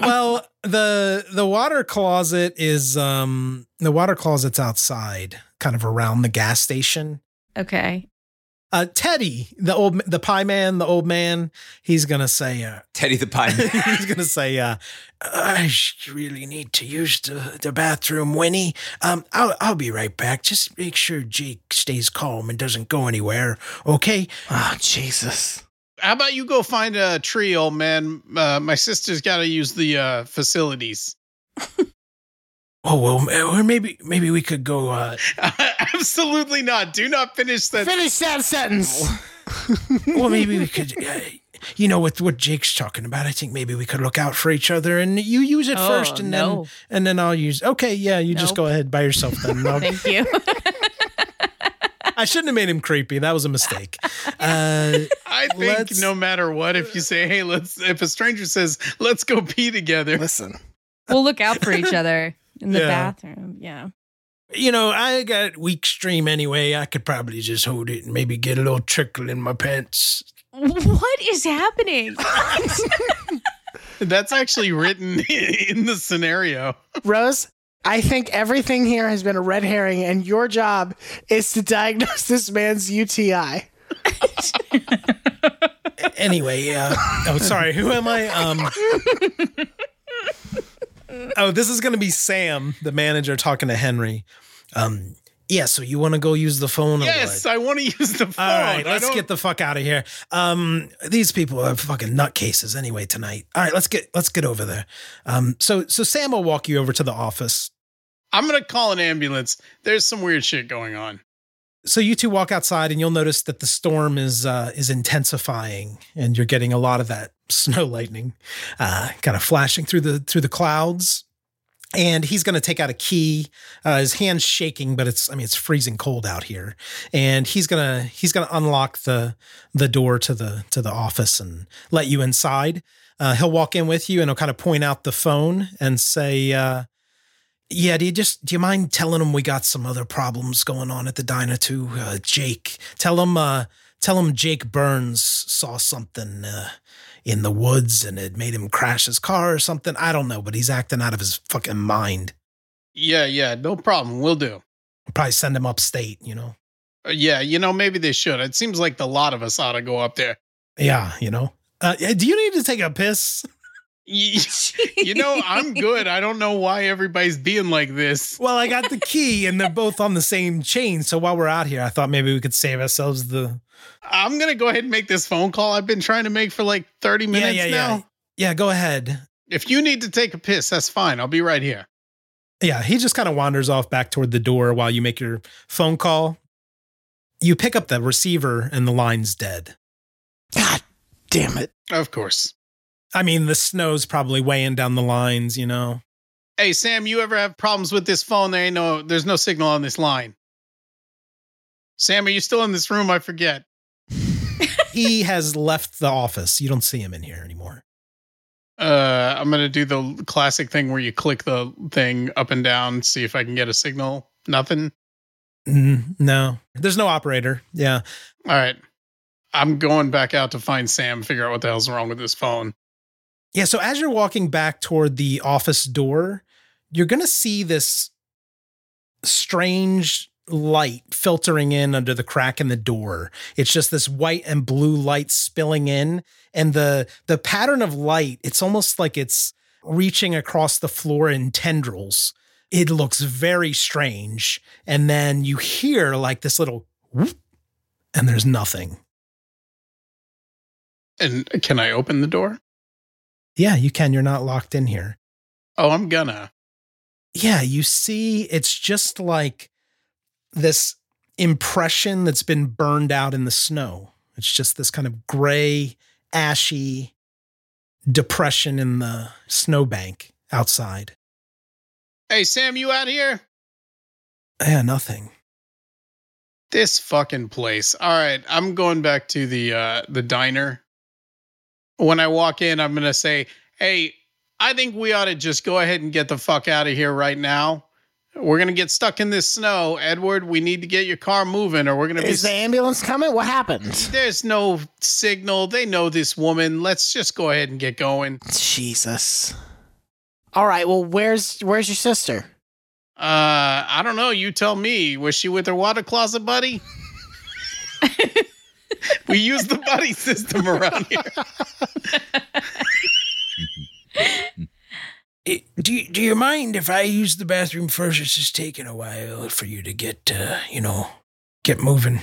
well, the the water closet is um the water closet's outside, kind of around the gas station. Okay. Uh Teddy, the old the pie man, the old man, he's gonna say uh Teddy the Pie. Man. he's gonna say, uh, I really need to use the, the bathroom, Winnie. Um, I'll I'll be right back. Just make sure Jake stays calm and doesn't go anywhere. Okay. Oh, Jesus. How about you go find a tree, old man? Uh, my sister's got to use the uh, facilities. Oh well, or maybe maybe we could go. Uh, Absolutely not. Do not finish that. Finish that sentence. well, maybe we could. Uh, you know, with what Jake's talking about, I think maybe we could look out for each other, and you use it Oh, first, and no. then and then I'll use. Okay, yeah, you just go ahead by yourself then. I'll- Thank you. I shouldn't have made him creepy. That was a mistake. Uh, I think no matter what, if you say, "Hey, let's," if a stranger says, "Let's go pee together," Listen. we'll look out for each other in the Yeah. bathroom. Yeah. you know, I got weak stream anyway. I could probably just hold it and maybe get a little trickle in my pants. What is happening? that's actually written in the scenario. Rose, I think everything here has been a red herring, and your job is to diagnose this man's UTI. Anyway, uh, oh, sorry. Who am I? Um, oh, this is going to be Sam, the manager, talking to Henry. Um, yeah, so you want to go use the phone? Or Yes? I want to use the phone. All right, let's get the fuck out of here. Um, these people are fucking nutcases anyway tonight. All right, let's get let's get over there. Um, so so Sam will walk you over to the office. I'm gonna call an ambulance. There's some weird shit going on. So you two walk outside and you'll notice that the storm is uh, is intensifying and you're getting a lot of that snow lightning uh, kind of flashing through the through the clouds. And he's going to take out a key uh, his hand's shaking but it's i mean it's freezing cold out here. And he's going to he's going to unlock the the door to the to the office and let you inside. Uh, he'll walk in with you and he'll kind of point out the phone and say uh, yeah, do you just do you mind telling them we got some other problems going on at the diner too? Uh, Jake, tell them uh, tell him Jake Burns saw something uh, in the woods and it made him crash his car or something. I don't know, but he's acting out of his fucking mind. Yeah, yeah, no problem. We'll do. Probably send him upstate, you know. Uh, yeah, you know, maybe they should. It seems like the lot of us ought to go up there. Yeah, you know. Uh, do you need to take a piss? Y- You know, I'm good. I don't know why everybody's being like this. Well, I got the key and they're both on the same chain. So while we're out here, I thought maybe we could save ourselves the I'm gonna go ahead and make this phone call I've been trying to make for like 30 minutes yeah, yeah, now. yeah. Yeah, go ahead. If you need to take a piss, that's fine. I'll be right here. Yeah, he just kind of wanders off back toward the door while you make your phone call. You pick up the receiver and the line's dead. God damn it. Of course. I mean, the snow's probably weighing down the lines, you know. Hey Sam, you ever have problems with this phone? There ain't no there's no signal on this line. Sam, are you still in this room? I forget. He has left the office. You don't see him in here anymore. Uh, I'm gonna do the classic thing where you click the thing up and down, see if I can get a signal. Nothing. Mm, no, there's no operator. Yeah. All right. I'm going back out to find Sam, figure out what the hell's wrong with this phone. Yeah. So as you're walking back toward the office door, you're going to see this strange light filtering in under the crack in the door. It's just this white and blue light spilling in and the the pattern of light, it's almost like it's reaching across the floor in tendrils. It looks very strange. And then you hear like this little whoop, and there's nothing. And can I open the door? Yeah, you can. You're not locked in here. Oh, I'm gonna. Yeah, you see, it's just like this impression that's been burned out in the snow. It's just this kind of gray, ashy depression in the snowbank outside. Hey, Sam, you out here? Yeah, nothing. This fucking place. All right, I'm going back to the uh the diner. When I walk in, I'm gonna say, "Hey, I think we ought to just go ahead and get the fuck out of here right now. We're gonna get stuck in this snow, Edward. We need to get your car moving, or we're gonna be." Is the ambulance coming? What happened? There's no signal. They know this woman. Let's just go ahead and get going. Jesus. All right. Well, where's where's your sister? Uh, I don't know. You tell me. Was she with her water closet buddy? we use the buddy system around here. do you, do you mind if I use the bathroom first? It's just taking a while for you to get, uh, you know, get moving.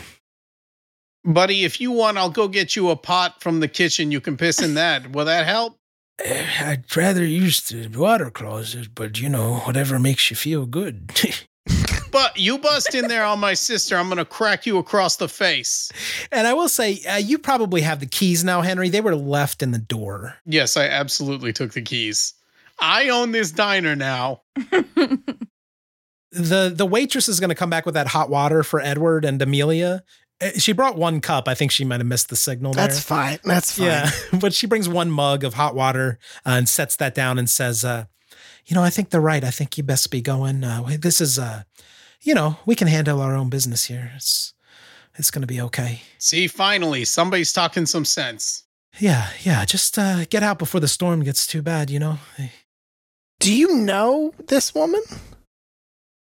Buddy, if you want, I'll go get you a pot from the kitchen. You can piss in that. Will that help? Uh, I'd rather use the water closet, but you know, whatever makes you feel good. But you bust in there on my sister, I'm gonna crack you across the face. And I will say, uh, you probably have the keys now, Henry. They were left in the door. Yes, I absolutely took the keys. I own this diner now. The the waitress is going to come back with that hot water for Edward and Amelia. Uh, She brought one cup. I think she might have missed the signal there. That's fine. That's fine. Yeah, but she brings one mug of hot water uh, and sets that down and says, uh, "You know, I think they're right. I think you best be going. Uh, this is, uh, you know, we can handle our own business here. It's, it's going to be okay. See, finally, somebody's talking some sense. Yeah, yeah. Just uh, get out before the storm gets too bad. You know. Do you know this woman?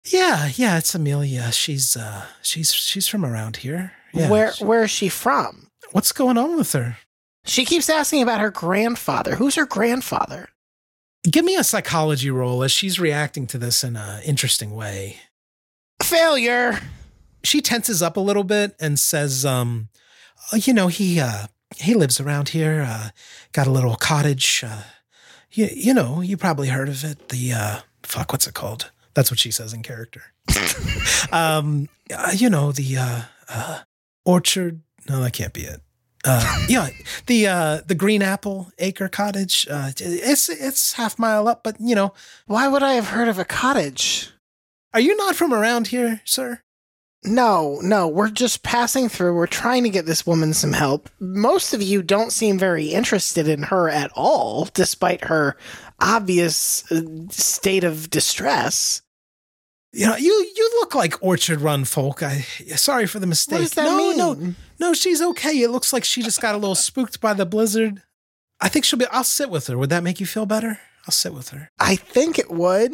Yeah, yeah. It's Amelia. She's, uh, she's, she's from around here. Yeah. Where where is she from? What's going on with her? She keeps asking about her grandfather. Who's her grandfather? Give me a psychology roll as she's reacting to this in an interesting way. Failure. She tenses up a little bit and says, um, "Oh, you know, he uh he lives around here, uh got a little cottage, uh you, you know, you probably heard of it. The uh fuck, what's it called? That's what she says in character. um uh, you know, the uh uh orchard. No, that can't be it. Uh, yeah, the uh, the Green Apple Acre Cottage. Uh, it's it's half mile up, but you know, Why would I have heard of a cottage? Are you not from around here, sir? No, no, we're just passing through. We're trying to get this woman some help. Most of you don't seem very interested in her at all, despite her obvious uh, state of distress. You know, you you look like Orchard Run folk. I sorry for the mistake. What does that no, mean? no, no. She's okay. It looks like she just got a little spooked by the blizzard. I think she'll be. I'll sit with her. Would that make you feel better? I'll sit with her. I think it would.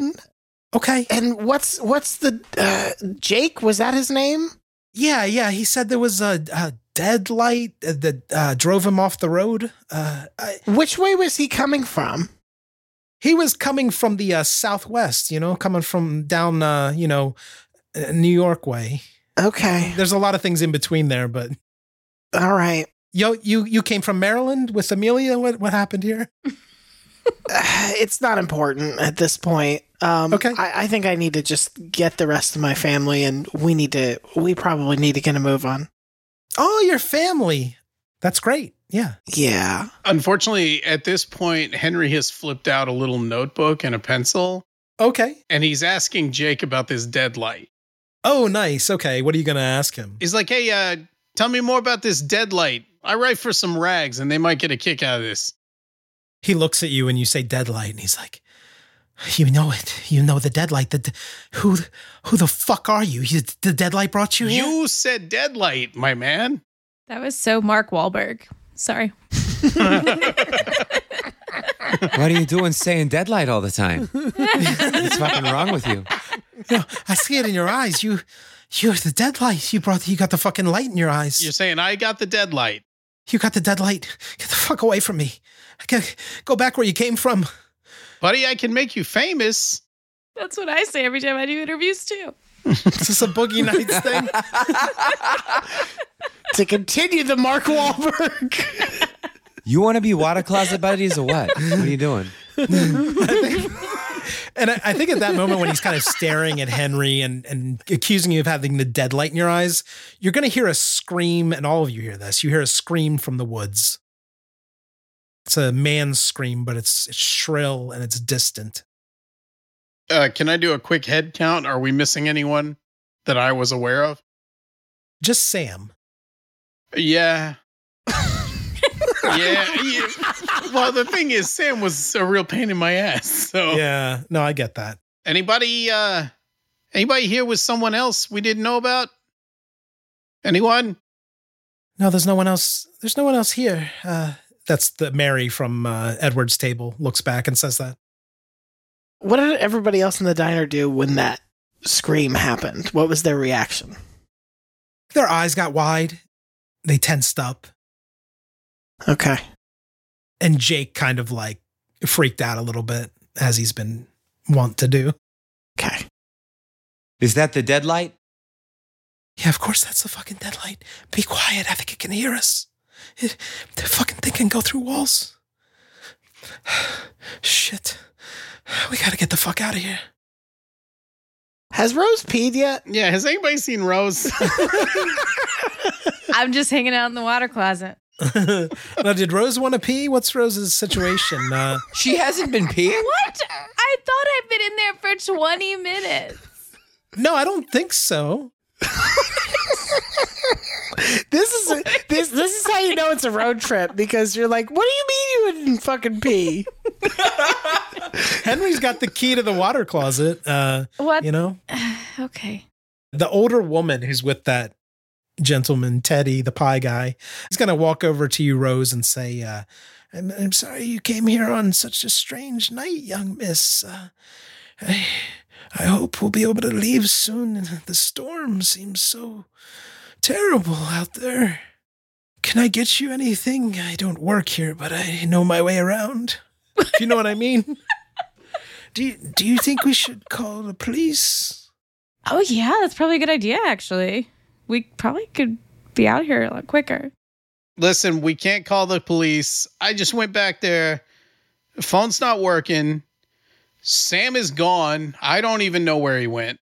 Okay. And what's what's the uh, Jake? Was that his name? Yeah, yeah. He said there was a, a dead light that uh, drove him off the road. Uh, I, Which way was he coming from? he was coming from the uh, southwest. You know, coming from down. Uh, you know, uh, New York way. Okay, There's a lot of things in between there, but all right. yo, you you came from Maryland with Amelia. What what happened here? It's not important at this point. Um, Okay. I, I think I need to just get the rest of my family, and we need to. We probably need to get a move on. Oh, your family. That's great. Yeah. Yeah. Unfortunately, at this point, Henry has flipped out a little notebook and a pencil, Okay. and he's asking Jake about this deadlight. Oh, nice. Okay. What are you going to ask him? He's like, hey, uh, tell me more about this deadlight. I write for some rags, and they might get a kick out of this. He looks at you and you say deadlight, and he's like, "You know it. You know the deadlight. The d- who who the fuck are you? you the deadlight brought you here. You said deadlight, my man. That was so Mark Wahlberg. Sorry. What are you doing saying deadlight all the time? What's fucking wrong with you? You know, I see it in your eyes. You You're the deadlight. You brought. You got the fucking light in your eyes. You're saying I got the deadlight. You got the deadlight. Get the fuck away from me. Go, go back where you came from. Buddy, I can make you famous. That's what I say every time I do interviews too. Is this a Boogie Nights thing? to continue the Mark Wahlberg. You want to be water closet buddies or what? What are you doing? And I, I think at that moment when he's kind of staring at Henry and, and accusing you of having the dead light in your eyes, you're going to hear a scream, and all of you hear this. You hear a scream from the woods. It's a man's scream, but it's, it's shrill and it's distant. Uh, can I do a quick head count? Are we missing anyone that I was aware of? Just Sam. Yeah. yeah, yeah. Well, the thing is, Sam was a real pain in my ass. So Yeah, no, I get that. anybody, uh, anybody here with someone else we didn't know about? Anyone? No, there's no one else. There's no one else here. Uh, that's the Mary from uh, Edward's table looks back and says that. What did everybody else in the diner do when that scream happened? What was their reaction? Their eyes got wide. They tensed up. Okay. And Jake kind of like freaked out a little bit, as he's been wont to do. Okay. Is that the deadlight? Yeah, of course that's the fucking deadlight. Be quiet. I think it can hear us. It, the fucking thing can go through walls. Shit. We gotta get the fuck out of here. Has Rose peed yet? Yeah, has anybody seen Rose? I'm just hanging out in the water closet. now, did Rose want to pee? What's Rose's situation? Uh, She hasn't been peeing. What? I thought I'd been in there for 20 minutes. no, I don't think so. This is this this is how you know it's a road trip because you're like, what do you mean you didn't fucking pee? Henry's got the key to the water closet. Uh, What? you know, Okay. the older woman who's with that gentleman, Teddy, the pie guy, is going to walk over to you, Rose, and say, uh, I'm, I'm sorry you came here on such a strange night, young miss. Uh, I, I hope we'll be able to leave soon. The storm seems so terrible out there. Can I get you anything? I don't work here, but I know my way around. If you know what I mean. Do you, do you think we should call the police? Oh, yeah, that's probably a good idea, actually. We probably could be out here a lot quicker. Listen, we can't call the police. I just went back there. Phone's not working. Sam is gone. I don't even know where he went.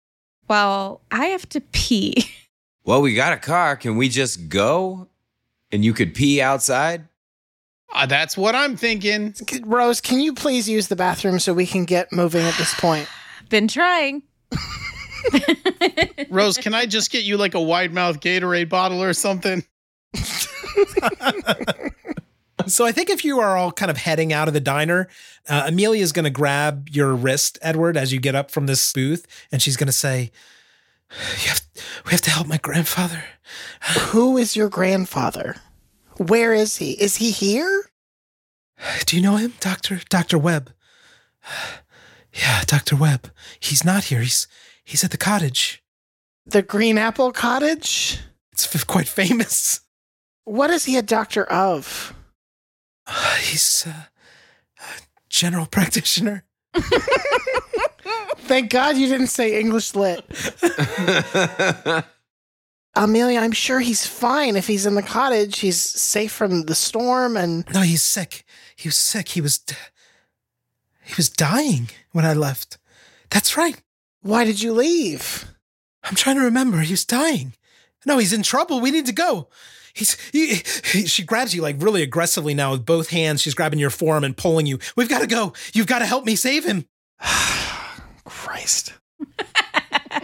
Well, I have to pee. Well, we got a car. Can we just go? And you could pee outside? Uh, that's what I'm thinking. Rose, can you please use the bathroom so we can get moving at this point? Been trying. Rose, can I just get you like a wide mouth Gatorade bottle or something? So I think if you are all kind of heading out of the diner, uh, Amelia is going to grab your wrist, Edward, as you get up from this booth, and she's going to say, "You have, we have to help my grandfather." Who is your grandfather? Where is he? Is he here? Do you know him, Doctor Doctor Webb? Yeah, Doctor Webb. He's not here. He's he's at the cottage. The Green Apple Cottage? It's f- quite famous. What is he a doctor of? Uh, he's uh, a general practitioner. Thank God you didn't say English lit. Amelia, I'm sure he's fine if he's in the cottage. He's safe from the storm and No, he's sick. He was sick. He was d- he was dying when I left. That's right. why did you leave? I'm trying to remember. He was dying. No, he's in trouble. We need to go. He's he, he- she grabs you like really aggressively now with both hands. She's grabbing your forearm and pulling you. We've got to go. You've got to help me save him. Christ.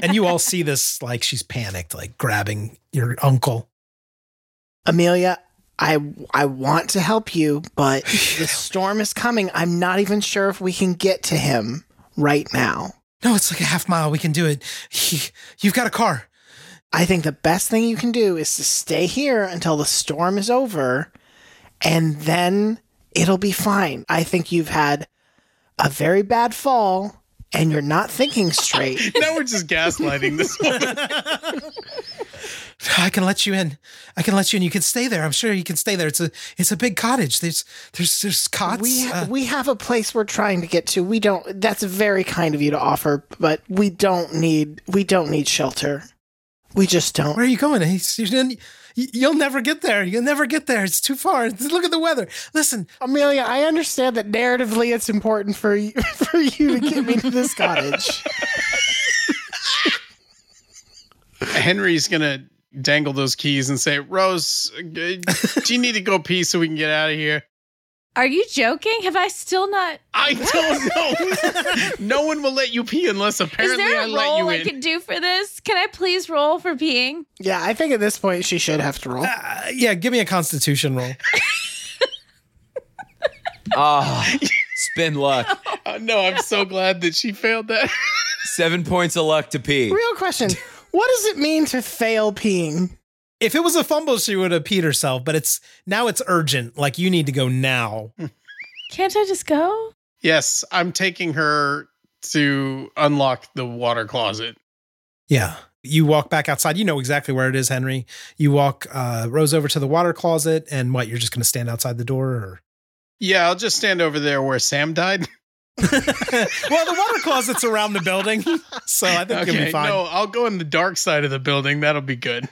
And you all see this like she's panicked, like grabbing your uncle. Amelia, I I want to help you, but the storm is coming. I'm not even sure if we can get to him right now. No, it's like a half mile. We can do it. He, you've got a car. I think the best thing you can do is to stay here until the storm is over and then it'll be fine. I think you've had a very bad fall and you're not thinking straight, now we're just gaslighting this woman. I can let you in. I can let you in. You can stay there. I'm sure you can stay there. It's a it's a big cottage. There's there's there's cots. we ha- Uh, we have a place we're trying to get to. We don't. That's very kind of you to offer, but we don't need we don't need shelter. We just don't. where are you going? He's- you- You'll never get there. You'll never get there. It's too far. Look at the weather. Listen, Amelia, I understand that narratively it's important for you for you to get me to this cottage. Henry's gonna dangle those keys and say, "Rose, uh, do you need to go pee so we can get out of here?" Are you joking? Have I still not? I don't know. no one will let you pee unless apparently Is apparently there I a let roll you I in. can do for this? Can I please roll for peeing? Yeah, I think at this point she should have to roll. uh, yeah, give me a Constitution roll. Ah, spin luck. Uh, no, I'm so glad that she failed that. Seven points of luck to pee. Real question: What does it mean to fail peeing? If it was a fumble, she would have peed herself. But it's now it's urgent. Like you need to go now. Can't I just go? yes, I'm taking her to unlock the water closet. Yeah. You walk back outside. You know exactly where it is, Henry. You walk uh, Rose over to the water closet, and what? You're just going to stand outside the door, or Yeah, I'll just stand over there where Sam died. well, the water closet's around the building, so I think you'll be fine. no, I'll go in the dark side of the building. That'll be good.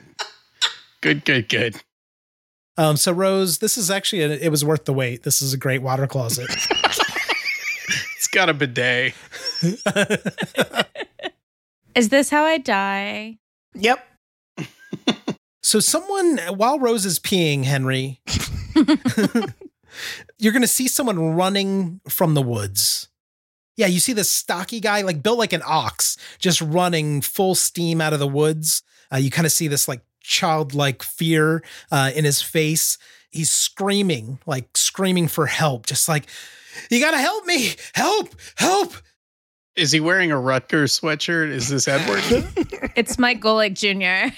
Good, good, good. Um, so Rose, this is actually a, it was worth the wait. This is a great water closet. It's got a bidet. Is this how I die? Yep. so someone while Rose is peeing, Henry, you're going to see someone running from the woods. Yeah, you see this stocky guy, like built like an ox, just running full steam out of the woods. Uh, you kind of see this like childlike fear uh, in his face. He's screaming, like screaming for help, just like, you got to help me, help, help. Is he wearing a Rutgers sweatshirt? Is this Edward? It's Mike Golic Jr.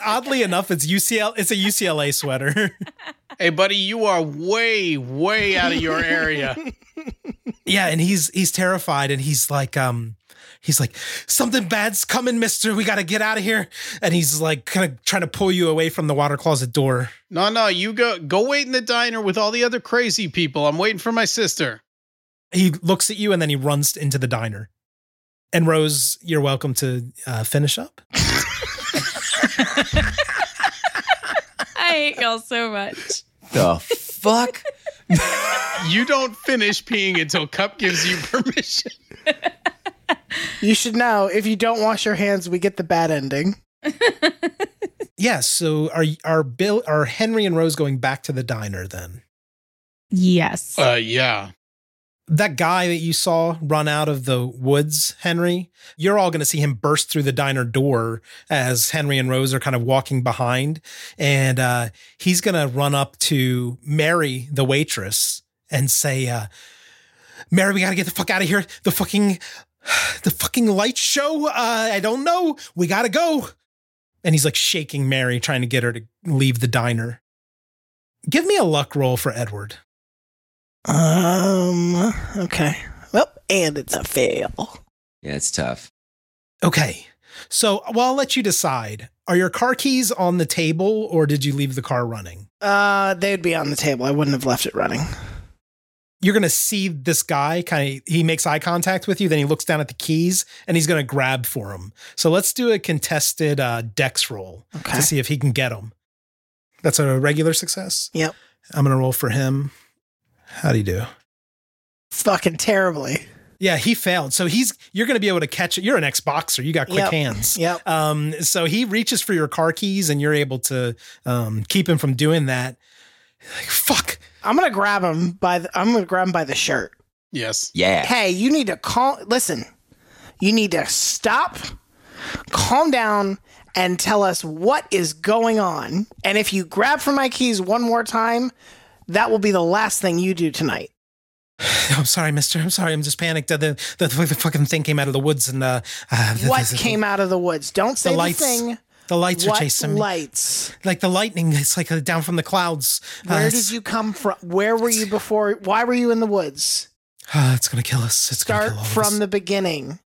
Oddly enough, it's UCL. It's a UCLA sweater. hey, buddy, you are way, way out of your area. yeah, and he's he's terrified, and he's like, um, he's like, something bad's coming, Mister. We got to get out of here. And he's like, kind of trying to pull you away from the water closet door. No, no, you go go wait in the diner with all the other crazy people. I'm waiting for my sister. He looks at you, and then he runs into the diner. And Rose, you're welcome to uh, finish up. I hate y'all so much. The fuck? You don't finish peeing until Cup gives you permission. You should know if you don't wash your hands, we get the bad ending. Yeah. So are are Bill are Henry and Rose going back to the diner then? Yes. Uh, yeah. that guy that you saw run out of the woods, Henry, you're all going to see him burst through the diner door as Henry and Rose are kind of walking behind. And uh, he's going to run up to Mary, the waitress, and say, uh, Mary, we got to get the fuck out of here. The fucking, the fucking light show. Uh, I don't know. We got to go. And he's like shaking Mary, trying to get her to leave the diner. Give me a luck roll for Edward. Um. Okay. Well, and it's a fail. Yeah, it's tough. Okay. So, well, I'll let you decide. Are your car keys on the table or did you leave the car running? Uh, they'd be on the table. I wouldn't have left it running. You're going to see this guy kind of, he makes eye contact with you, then he looks down at the keys and he's going to grab for him. So let's do a contested uh, dex roll Okay. to see if he can get him. That's a regular success. Yep. I'm going to roll for him. how do he do? Fucking terribly. Yeah, he failed. So he's you're going to be able to catch it. You're an ex boxer. You got quick Yep. hands. Yep. Um, so he reaches for your car keys, and you're able to um, keep him from doing that. Like, fuck. I'm gonna grab him by. The, I'm gonna grab him by the shirt. Yes. Yeah. Hey, you need to call. Listen, you need to stop, calm down, and tell us what is going on. And if you grab for my keys one more time, that will be the last thing you do tonight. I'm sorry, Mister. I'm sorry. I'm just panicked. Uh, The the, the fucking thing came out of the woods, and uh, uh, the, What the- came out of the woods? Don't say the the, lights. thing. The lights what are chasing me. lights? Like the lightning. It's like uh, down from the clouds. Uh, Where it's- did you come from? Where were you before? Why were you in the woods? Ah, it's gonna kill us. It's gonna Start kill all from us. the beginning.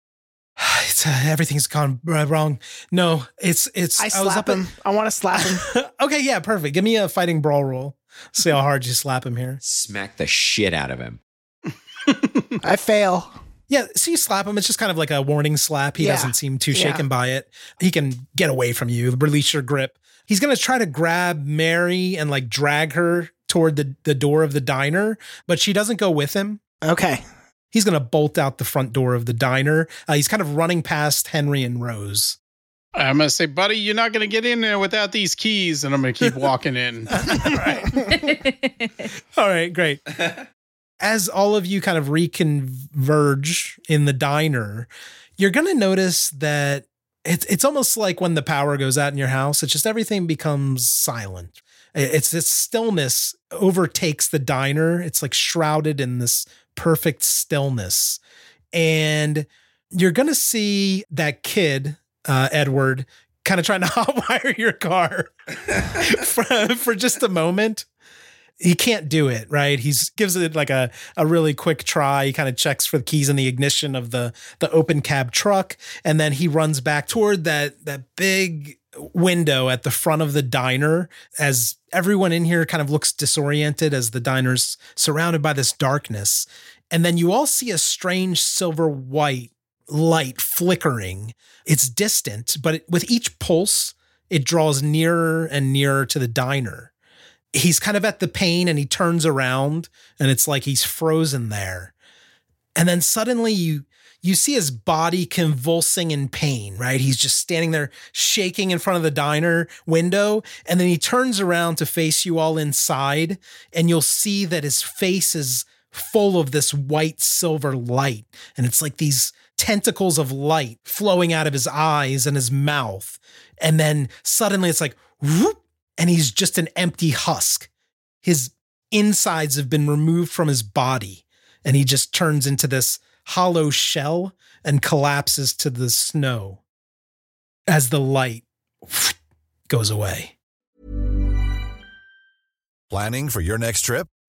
It's, uh, everything's gone uh, wrong. No, it's it's. I was slap up at- him. I want to slap him. okay, yeah, perfect. Give me a fighting brawl roll. See how hard you slap him here. Smack the shit out of him. I fail. Yeah, so you slap him. It's just kind of like a warning slap. He Yeah. doesn't seem too Yeah. shaken by it. He can get away from you, release your grip. He's gonna try to grab Mary and like drag her toward the, the door of the diner, but she doesn't go with him. Okay. He's gonna bolt out the front door of the diner. Uh, he's kind of running past Henry and Rose. I'm gonna say, buddy, you're not gonna get in there without these keys, and I'm gonna keep walking in. All right, great. As all of you kind of reconverge in the diner, you're going to notice that it's it's almost like when the power goes out in your house. It's just everything becomes silent. It's this stillness overtakes the diner. It's like shrouded in this perfect stillness, and you're going to see that kid, uh, Edward, kind of trying to hotwire your car for, for just a moment he can't do it right? He's gives it like a, a really quick try. He kind of checks for the keys in the ignition of the the open cab truck. And then he runs back toward that that big window at the front of the diner as everyone in here kind of looks disoriented as the diner's surrounded by this darkness. And then you all see a strange silver white light flickering. It's distant but it, with each pulse it draws nearer and nearer to the diner he's kind of at the pane and he turns around and it's like he's frozen there. And then suddenly you you see his body convulsing in pain, right? He's just standing there shaking in front of the diner window and then he turns around to face you all inside and you'll see that his face is full of this white silver light and it's like these tentacles of light flowing out of his eyes and his mouth. And then suddenly it's like whoop, and he's just an empty husk. His insides have been removed from his body, and he just turns into this hollow shell and collapses to the snow as the light goes away. Planning for your next trip?